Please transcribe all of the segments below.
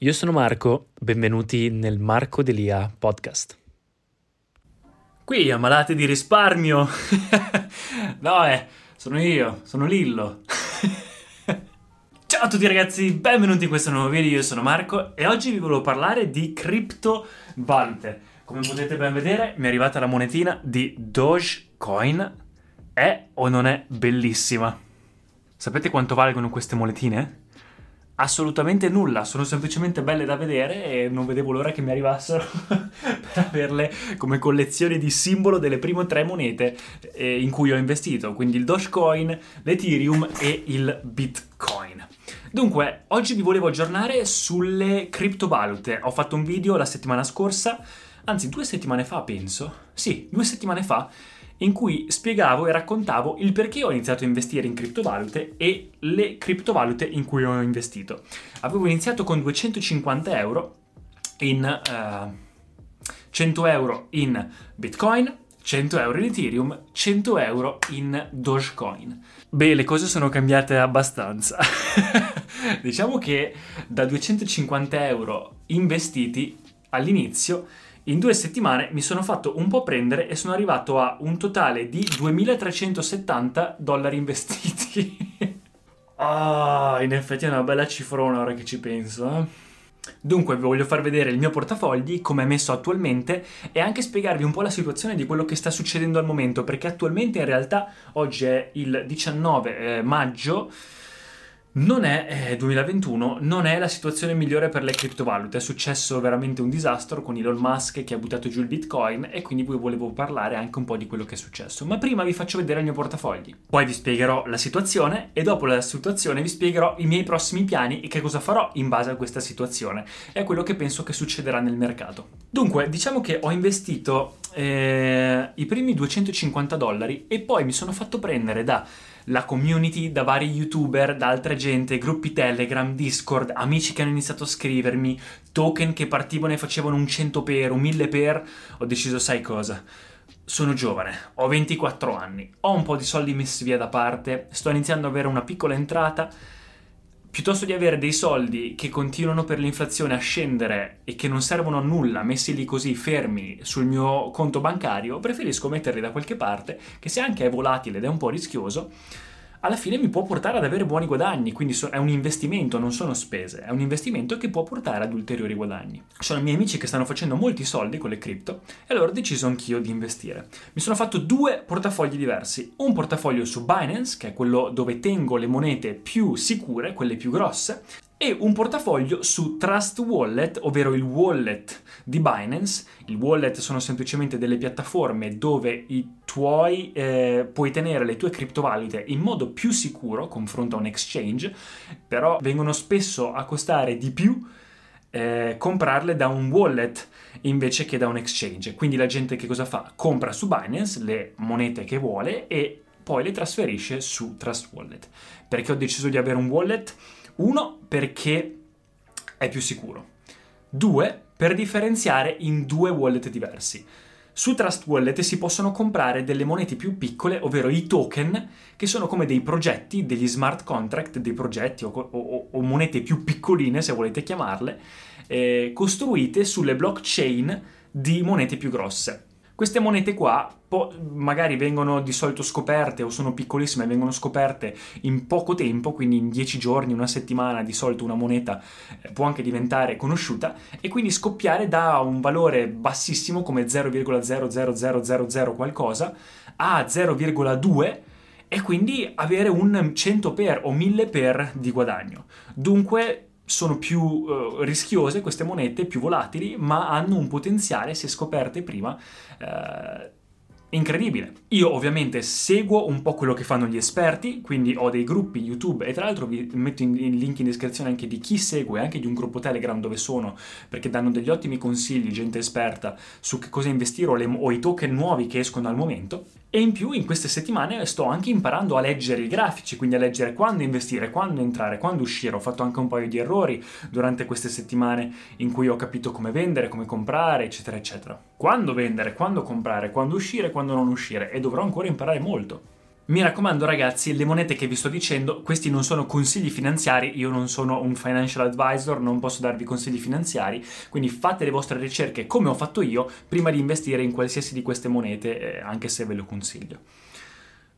Io sono Marco, benvenuti nel Marco Delia podcast. Qui ammalati di risparmio. no, eh, sono io, sono Lillo. Ciao a tutti ragazzi, benvenuti in questo nuovo video, io sono Marco e oggi vi volevo parlare di criptovalute. Come potete ben vedere mi è arrivata la monetina di Dogecoin. È o non è bellissima? Sapete quanto valgono queste monetine? Assolutamente nulla, sono semplicemente belle da vedere e non vedevo l'ora che mi arrivassero per averle come collezione di simbolo delle prime tre monete eh, in cui ho investito, quindi il Dogecoin, l'Ethereum e il Bitcoin. Dunque, oggi vi volevo aggiornare sulle criptovalute. Ho fatto un video la settimana scorsa, anzi due settimane fa penso, sì, due settimane fa, in cui spiegavo e raccontavo il perché ho iniziato a investire in criptovalute e le criptovalute in cui ho investito. Avevo iniziato con 250 euro in uh, eh, 100 euro in Bitcoin, 100 euro in Ethereum, 100 euro in Dogecoin. Beh, le cose sono cambiate abbastanza. diciamo che da 250 euro investiti all'inizio in due settimane mi sono fatto un po' prendere e sono arrivato a un totale di 2370 dollari investiti. ah, in effetti è una bella cifrona ora che ci penso, eh. Dunque vi voglio far vedere il mio portafogli, come è messo attualmente e anche spiegarvi un po' la situazione di quello che sta succedendo al momento, perché attualmente in realtà oggi è il 19 eh, maggio non è eh, 2021, non è la situazione migliore per le criptovalute. È successo veramente un disastro con Elon Musk che ha buttato giù il Bitcoin e quindi vi volevo parlare anche un po' di quello che è successo. Ma prima vi faccio vedere il mio portafogli. Poi vi spiegherò la situazione e dopo la situazione vi spiegherò i miei prossimi piani e che cosa farò in base a questa situazione e a quello che penso che succederà nel mercato. Dunque, diciamo che ho investito eh, i primi 250 dollari e poi mi sono fatto prendere da la community da vari youtuber, da altra gente, gruppi Telegram, Discord, amici che hanno iniziato a scrivermi, token che partivano e facevano un 100 per, un 1000 per, ho deciso sai cosa? Sono giovane, ho 24 anni, ho un po' di soldi messi via da parte, sto iniziando ad avere una piccola entrata, piuttosto di avere dei soldi che continuano per l'inflazione a scendere e che non servono a nulla, messi lì così fermi sul mio conto bancario, preferisco metterli da qualche parte, che se anche è volatile ed è un po' rischioso, alla fine mi può portare ad avere buoni guadagni, quindi è un investimento, non sono spese, è un investimento che può portare ad ulteriori guadagni. Sono miei amici che stanno facendo molti soldi con le cripto e allora ho deciso anch'io di investire. Mi sono fatto due portafogli diversi, un portafoglio su Binance, che è quello dove tengo le monete più sicure, quelle più grosse, e un portafoglio su Trust Wallet, ovvero il wallet di Binance. Il wallet sono semplicemente delle piattaforme dove tuoi, eh, puoi tenere le tue criptovalute in modo più sicuro confronto a un exchange, però vengono spesso a costare di più eh, comprarle da un wallet invece che da un exchange. Quindi la gente che cosa fa? Compra su Binance le monete che vuole e poi le trasferisce su Trust Wallet. Perché ho deciso di avere un wallet? Uno, perché è più sicuro. Due, per differenziare in due wallet diversi. Su Trust Wallet si possono comprare delle monete più piccole, ovvero i token, che sono come dei progetti, degli smart contract, dei progetti o, o, o monete più piccoline, se volete chiamarle, eh, costruite sulle blockchain di monete più grosse. Queste monete qua po- magari vengono di solito scoperte o sono piccolissime, vengono scoperte in poco tempo, quindi in 10 giorni, una settimana, di solito una moneta eh, può anche diventare conosciuta e quindi scoppiare da un valore bassissimo come 0,00000 qualcosa a 0,2 e quindi avere un 100 per o 1000 per di guadagno. Dunque sono più uh, rischiose queste monete, più volatili, ma hanno un potenziale, se scoperte prima, uh, incredibile. Io ovviamente seguo un po' quello che fanno gli esperti, quindi ho dei gruppi YouTube e tra l'altro vi metto in link in descrizione anche di chi segue, anche di un gruppo Telegram dove sono, perché danno degli ottimi consigli, gente esperta su che cosa investire o, le, o i token nuovi che escono al momento. E in più in queste settimane sto anche imparando a leggere i grafici, quindi a leggere quando investire, quando entrare, quando uscire. Ho fatto anche un paio di errori durante queste settimane in cui ho capito come vendere, come comprare, eccetera, eccetera. Quando vendere, quando comprare, quando uscire, quando non uscire e dovrò ancora imparare molto. Mi raccomando ragazzi, le monete che vi sto dicendo, questi non sono consigli finanziari, io non sono un financial advisor, non posso darvi consigli finanziari, quindi fate le vostre ricerche come ho fatto io prima di investire in qualsiasi di queste monete, eh, anche se ve lo consiglio.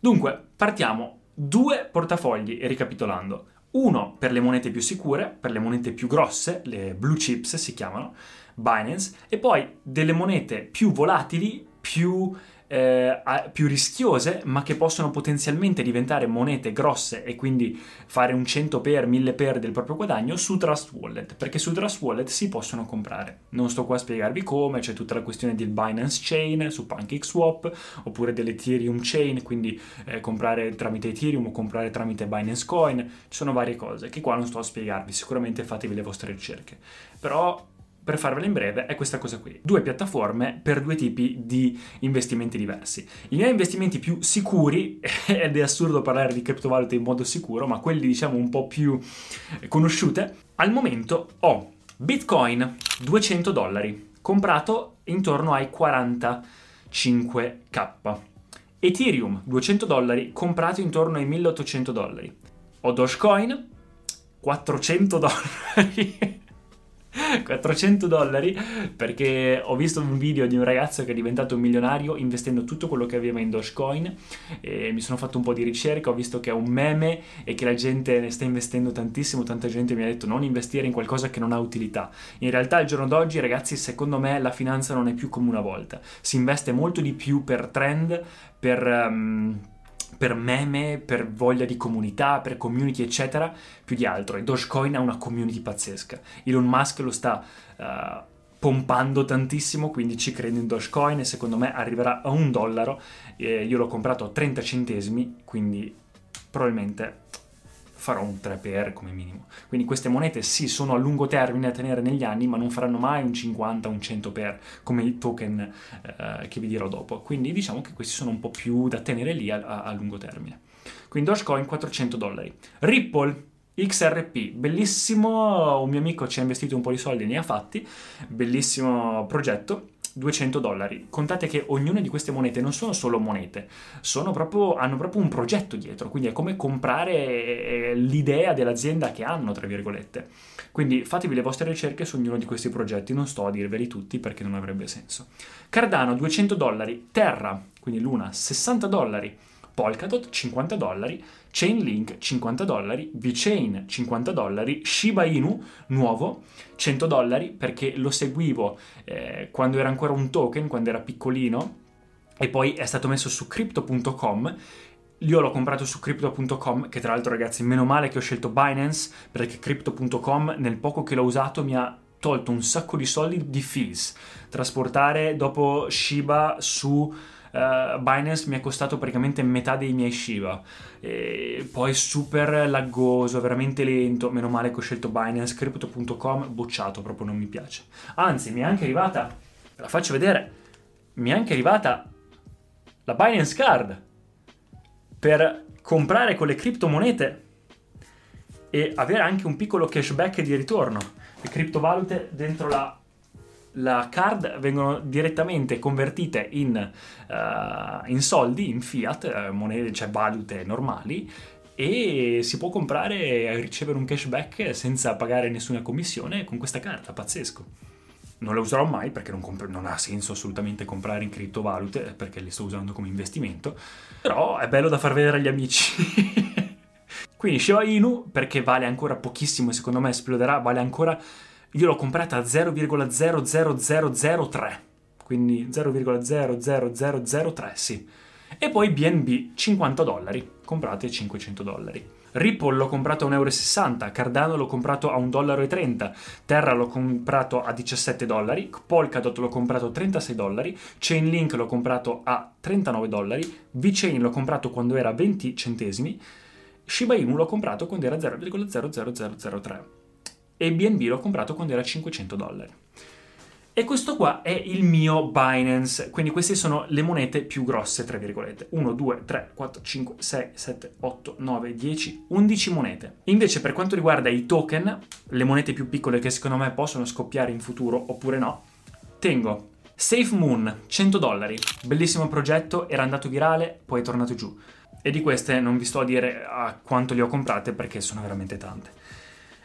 Dunque, partiamo. Due portafogli, ricapitolando. Uno per le monete più sicure, per le monete più grosse, le blue chips si chiamano, Binance, e poi delle monete più volatili, più eh, più rischiose, ma che possono potenzialmente diventare monete grosse e quindi fare un 100 per, 1000 per del proprio guadagno su Trust Wallet, perché su Trust Wallet si possono comprare. Non sto qua a spiegarvi come, c'è tutta la questione del Binance Chain su PancakeSwap, oppure dell'Ethereum Chain, quindi eh, comprare tramite Ethereum o comprare tramite Binance Coin, ci sono varie cose che qua non sto a spiegarvi, sicuramente fatevi le vostre ricerche. Però per farvela in breve, è questa cosa qui. Due piattaforme per due tipi di investimenti diversi. I miei investimenti più sicuri, ed è assurdo parlare di criptovalute in modo sicuro, ma quelli diciamo un po' più conosciute, al momento ho Bitcoin 200 dollari, comprato intorno ai 45k. Ethereum 200 dollari, comprato intorno ai 1800 dollari. Ho Dogecoin 400 dollari. 400 dollari perché ho visto un video di un ragazzo che è diventato un milionario investendo tutto quello che aveva in Dogecoin e mi sono fatto un po' di ricerca, ho visto che è un meme e che la gente ne sta investendo tantissimo, tanta gente mi ha detto non investire in qualcosa che non ha utilità. In realtà al giorno d'oggi ragazzi secondo me la finanza non è più come una volta, si investe molto di più per trend, per... Um, per meme, per voglia di comunità, per community, eccetera, più di altro. E Dogecoin ha una community pazzesca. Elon Musk lo sta uh, pompando tantissimo, quindi ci credo in Dogecoin e secondo me arriverà a un dollaro. Eh, io l'ho comprato a 30 centesimi, quindi probabilmente farò un 3x come minimo. Quindi queste monete sì sono a lungo termine a tenere negli anni, ma non faranno mai un 50, un 100x come i token eh, che vi dirò dopo. Quindi diciamo che questi sono un po' più da tenere lì a, a, a lungo termine. Quindi Dogecoin 400 dollari. Ripple XRP, bellissimo, un mio amico ci ha investito un po' di soldi e ne ha fatti, bellissimo progetto 200 dollari. Contate che ognuna di queste monete non sono solo monete, sono proprio, hanno proprio un progetto dietro, quindi è come comprare eh, l'idea dell'azienda che hanno, tra virgolette. Quindi fatevi le vostre ricerche su ognuno di questi progetti, non sto a dirveli tutti perché non avrebbe senso. Cardano 200 dollari, Terra, quindi Luna 60 dollari, Polkadot 50 dollari, Chainlink 50 dollari, VeChain 50 dollari, Shiba Inu nuovo 100 dollari perché lo seguivo eh, quando era ancora un token, quando era piccolino e poi è stato messo su crypto.com io l'ho comprato su crypto.com, che tra l'altro ragazzi, meno male che ho scelto Binance, perché crypto.com nel poco che l'ho usato mi ha tolto un sacco di soldi di fees. Trasportare dopo Shiba su uh, Binance mi è costato praticamente metà dei miei Shiba. E poi super laggoso, veramente lento. Meno male che ho scelto Binance, Crypto.com, bocciato, proprio non mi piace. Anzi, mi è anche arrivata, ve la faccio vedere, mi è anche arrivata la Binance Card per comprare con le criptomonete e avere anche un piccolo cashback di ritorno. Le criptovalute dentro la la card vengono direttamente convertite in, uh, in soldi, in fiat, eh, monete, cioè valute normali, e si può comprare e ricevere un cashback senza pagare nessuna commissione con questa carta, pazzesco. Non la userò mai perché non, comp- non, ha senso assolutamente comprare in criptovalute perché le sto usando come investimento, però è bello da far vedere agli amici. Quindi Shiba Inu perché vale ancora pochissimo e secondo me esploderà, vale ancora io l'ho comprata a 0,00003, quindi 0,00003, sì. E poi BNB 50 dollari, comprate 500 dollari. Ripple l'ho comprato a 1,60 euro, Cardano l'ho comprato a 1,30 dollaro, Terra l'ho comprato a 17 dollari, Polkadot l'ho comprato a 36 dollari, Chainlink l'ho comprato a 39 dollari, VeChain l'ho comprato quando era a 20 centesimi, Shiba Inu l'ho comprato quando era 0,00003 e BNB l'ho comprato quando era a 500 dollari. E questo qua è il mio Binance, quindi queste sono le monete più grosse, tra virgolette. 1, 2, 3, 4, 5, 6, 7, 8, 9, 10, 11 monete. Invece per quanto riguarda i token, le monete più piccole che secondo me possono scoppiare in futuro oppure no, tengo Safe Moon, 100 dollari. Bellissimo progetto, era andato virale, poi è tornato giù. E di queste non vi sto a dire a quanto le ho comprate perché sono veramente tante.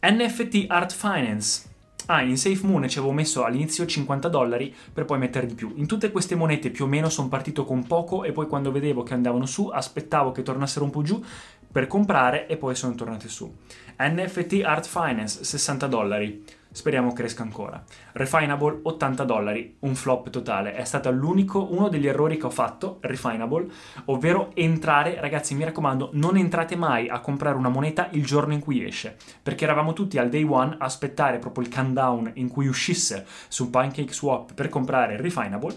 NFT Art Finance, Ah, in Safe Moon ci avevo messo all'inizio 50 dollari per poi mettere di più. In tutte queste monete più o meno sono partito con poco e poi quando vedevo che andavano su aspettavo che tornassero un po' giù per comprare e poi sono tornate su. NFT Art Finance 60 dollari speriamo cresca ancora. Refinable 80 dollari, un flop totale, è stato l'unico, uno degli errori che ho fatto, Refinable, ovvero entrare, ragazzi mi raccomando, non entrate mai a comprare una moneta il giorno in cui esce, perché eravamo tutti al day one a aspettare proprio il countdown in cui uscisse su PancakeSwap per comprare Refinable,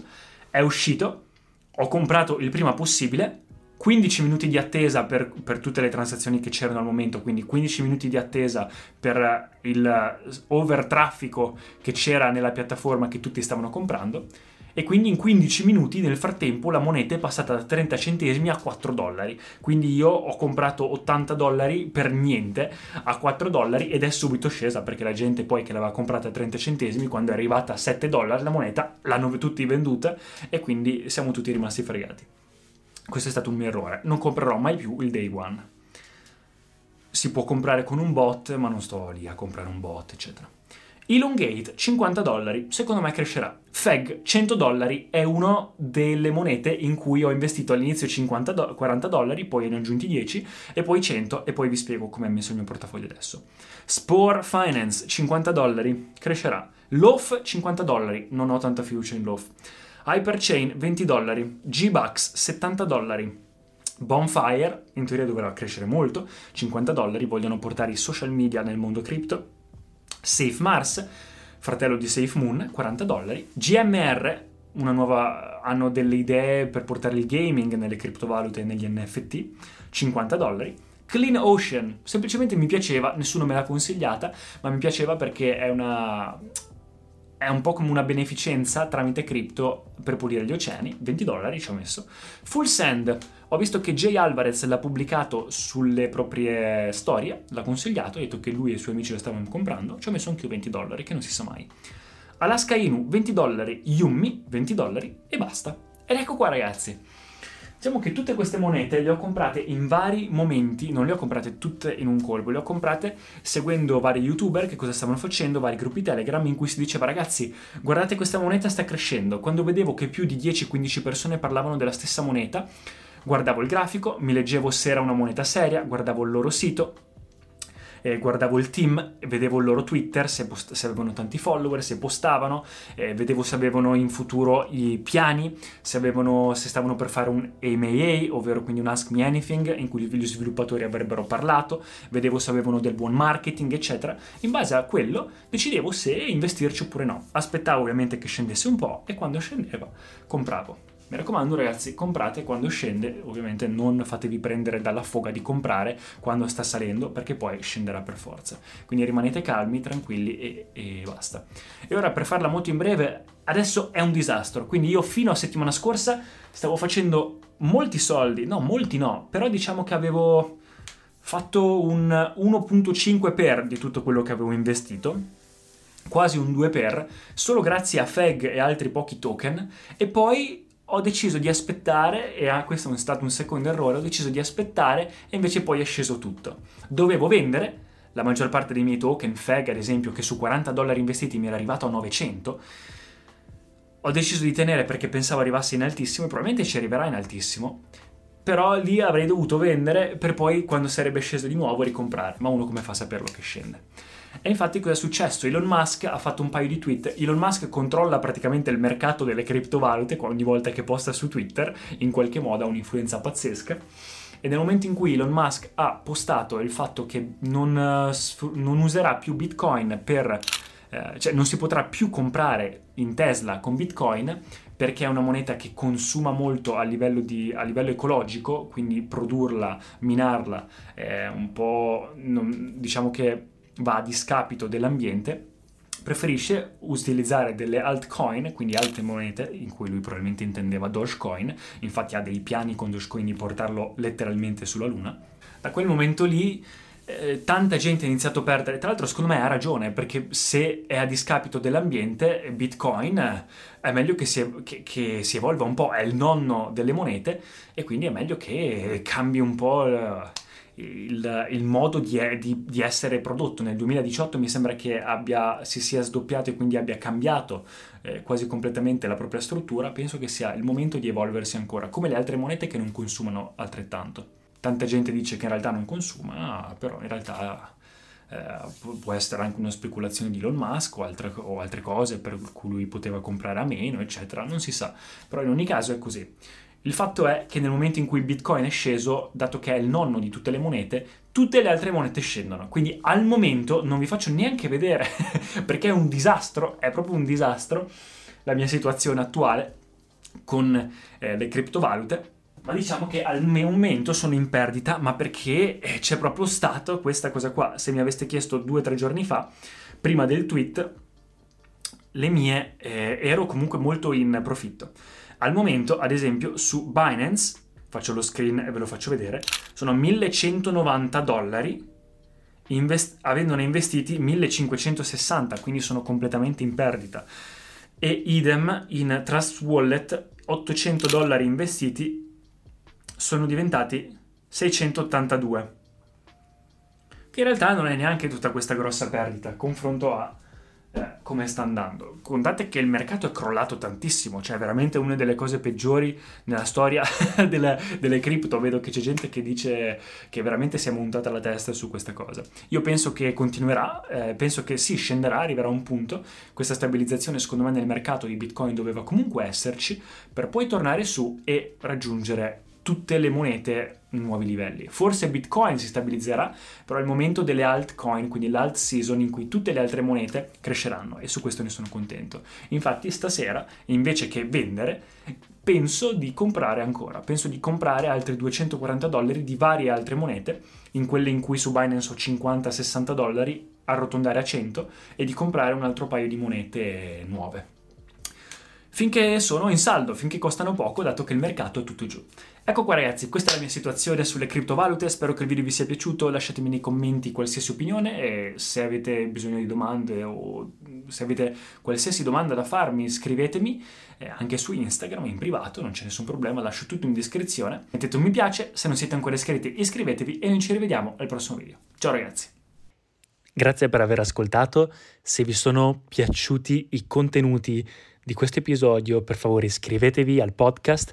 è uscito, ho comprato il prima possibile, 15 minuti di attesa per, per, tutte le transazioni che c'erano al momento, quindi 15 minuti di attesa per il over traffico che c'era nella piattaforma che tutti stavano comprando e quindi in 15 minuti nel frattempo la moneta è passata da 30 centesimi a 4 dollari. Quindi io ho comprato 80 dollari per niente a 4 dollari ed è subito scesa perché la gente poi che l'aveva comprata a 30 centesimi quando è arrivata a 7 dollari la moneta l'hanno tutti venduta e quindi siamo tutti rimasti fregati questo è stato un mio errore. Non comprerò mai più il day one. Si può comprare con un bot, ma non sto lì a comprare un bot, eccetera. Elongate 50 dollari, secondo me crescerà. Feg 100 dollari è una delle monete in cui ho investito all'inizio 50 do- 40 dollari, poi ne ho aggiunti 10 e poi 100 e poi vi spiego come è messo il mio portafoglio adesso. Spore Finance 50 dollari, crescerà. Loaf 50 dollari, non ho tanta fiducia in Loaf. Hyperchain 20 dollari, G-Bucks 70 dollari, Bonfire in teoria dovrà crescere molto, 50 dollari, vogliono portare i social media nel mondo cripto, Safe Mars, fratello di Safe Moon, 40 dollari, GMR, una nuova, hanno delle idee per portare il gaming nelle criptovalute e negli NFT, 50 dollari, Clean Ocean, semplicemente mi piaceva, nessuno me l'ha consigliata, ma mi piaceva perché è una è un po' come una beneficenza tramite cripto per pulire gli oceani, 20 dollari ci ho messo. Full Send, ho visto che Jay Alvarez l'ha pubblicato sulle proprie storie, l'ha consigliato, ha detto che lui e i suoi amici lo stavano comprando, ci ho messo anche io 20 dollari, che non si sa mai. Alaska Inu, 20 dollari, Yummi, 20 dollari e basta. Ed ecco qua ragazzi. Diciamo che tutte queste monete le ho comprate in vari momenti, non le ho comprate tutte in un colpo, le ho comprate seguendo vari youtuber che cosa stavano facendo, vari gruppi Telegram in cui si diceva ragazzi guardate questa moneta sta crescendo. Quando vedevo che più di 10-15 persone parlavano della stessa moneta, guardavo il grafico, mi leggevo se era una moneta seria, guardavo il loro sito, eh, guardavo il team, vedevo il loro Twitter, se, post- se avevano tanti follower, se postavano, eh, vedevo se avevano in futuro i piani, se, avevano, se stavano per fare un AMA, ovvero quindi un Ask Me Anything, in cui gli sviluppatori avrebbero parlato, vedevo se avevano del buon marketing, eccetera. In base a quello decidevo se investirci oppure no. Aspettavo ovviamente che scendesse un po' e quando scendeva compravo. Mi raccomando ragazzi, comprate quando scende, ovviamente non fatevi prendere dalla foga di comprare quando sta salendo perché poi scenderà per forza. Quindi rimanete calmi, tranquilli e, e basta. E ora per farla molto in breve, adesso è un disastro, quindi io fino a settimana scorsa stavo facendo molti soldi, no molti no, però diciamo che avevo fatto un 1.5 per di tutto quello che avevo investito quasi un 2 per, solo grazie a FEG e altri pochi token, e poi ho deciso di aspettare, e ah, questo è stato un secondo errore, ho deciso di aspettare e invece poi è sceso tutto. Dovevo vendere la maggior parte dei miei token, FEG ad esempio, che su 40 dollari investiti mi era arrivato a 900, ho deciso di tenere perché pensavo arrivasse in altissimo e probabilmente ci arriverà in altissimo, però lì avrei dovuto vendere per poi quando sarebbe sceso di nuovo ricomprare, ma uno come fa a saperlo che scende? E infatti cosa è successo? Elon Musk ha fatto un paio di tweet. Elon Musk controlla praticamente il mercato delle criptovalute ogni volta che posta su Twitter, in qualche modo ha un'influenza pazzesca. E nel momento in cui Elon Musk ha postato il fatto che non, uh, non userà più Bitcoin per eh, cioè non si potrà più comprare in Tesla con Bitcoin perché è una moneta che consuma molto a livello, di, a livello ecologico, quindi produrla, minarla è un po' non, diciamo che va a discapito dell'ambiente preferisce utilizzare delle altcoin, quindi altre monete, in cui lui probabilmente intendeva Dogecoin, infatti ha dei piani con Dogecoin di portarlo letteralmente sulla Luna. Da quel momento lì eh, tanta gente ha iniziato a perdere, tra l'altro secondo me ha ragione, perché se è a discapito dell'ambiente, Bitcoin eh, è meglio che si, che, che si evolva un po', è il nonno delle monete e quindi è meglio che cambi un po' il, il modo di, di, di, essere prodotto. Nel 2018 mi sembra che abbia, si sia sdoppiato e quindi abbia cambiato eh, quasi completamente la propria struttura. Penso che sia il momento di evolversi ancora, come le altre monete che non consumano altrettanto. Tanta gente dice che in realtà non consuma, però in realtà eh, può essere anche una speculazione di Elon Musk o altre, o altre cose per cui lui poteva comprare a meno, eccetera, non si sa. Però in ogni caso è così. Il fatto è che nel momento in cui Bitcoin è sceso, dato che è il nonno di tutte le monete, tutte le altre monete scendono. Quindi al momento non vi faccio neanche vedere, perché è un disastro, è proprio un disastro la mia situazione attuale con eh, le criptovalute. Ma diciamo che al momento sono in perdita, ma perché eh, c'è proprio stato questa cosa qua. Se mi aveste chiesto due o tre giorni fa, prima del tweet, le mie eh, ero comunque molto in profitto. Al momento, ad esempio, su Binance, faccio lo screen e ve lo faccio vedere, sono 1190 dollari, invest- avendone investiti 1560, quindi sono completamente in perdita. E idem in Trust Wallet, 800 dollari investiti sono diventati 682 che in realtà non è neanche tutta questa grossa perdita confronto a come sta andando. Contate che il mercato è crollato tantissimo, cioè veramente una delle cose peggiori nella storia delle, delle cripto. Vedo che c'è gente che dice che veramente si è montata la testa su questa cosa. Io penso che continuerà, eh, penso che sì, scenderà, arriverà un punto. Questa stabilizzazione, secondo me, nel mercato di Bitcoin doveva comunque esserci per poi tornare su e raggiungere tutte le monete nuovi livelli. Forse Bitcoin si stabilizzerà, però è il momento delle altcoin, quindi l'alt season in cui tutte le altre monete cresceranno e su questo ne sono contento. Infatti stasera, invece che vendere, penso di comprare ancora, penso di comprare altri 240 dollari di varie altre monete, in quelle in cui su Binance ho 50-60 dollari, arrotondare a 100 e di comprare un altro paio di monete nuove finché sono in saldo, finché costano poco, dato che il mercato è tutto giù. Ecco qua ragazzi, questa è la mia situazione sulle criptovalute, spero che il video vi sia piaciuto, lasciatemi nei commenti qualsiasi opinione e se avete bisogno di domande o se avete qualsiasi domanda da farmi scrivetemi eh, anche su Instagram in privato, non c'è nessun problema, lascio tutto in descrizione. Mettete un mi piace, se non siete ancora iscritti iscrivetevi e noi ci rivediamo al prossimo video. Ciao ragazzi! Grazie per aver ascoltato, se vi sono piaciuti i contenuti di questo episodio, per favore iscrivetevi al podcast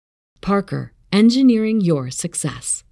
Parker, engineering your success.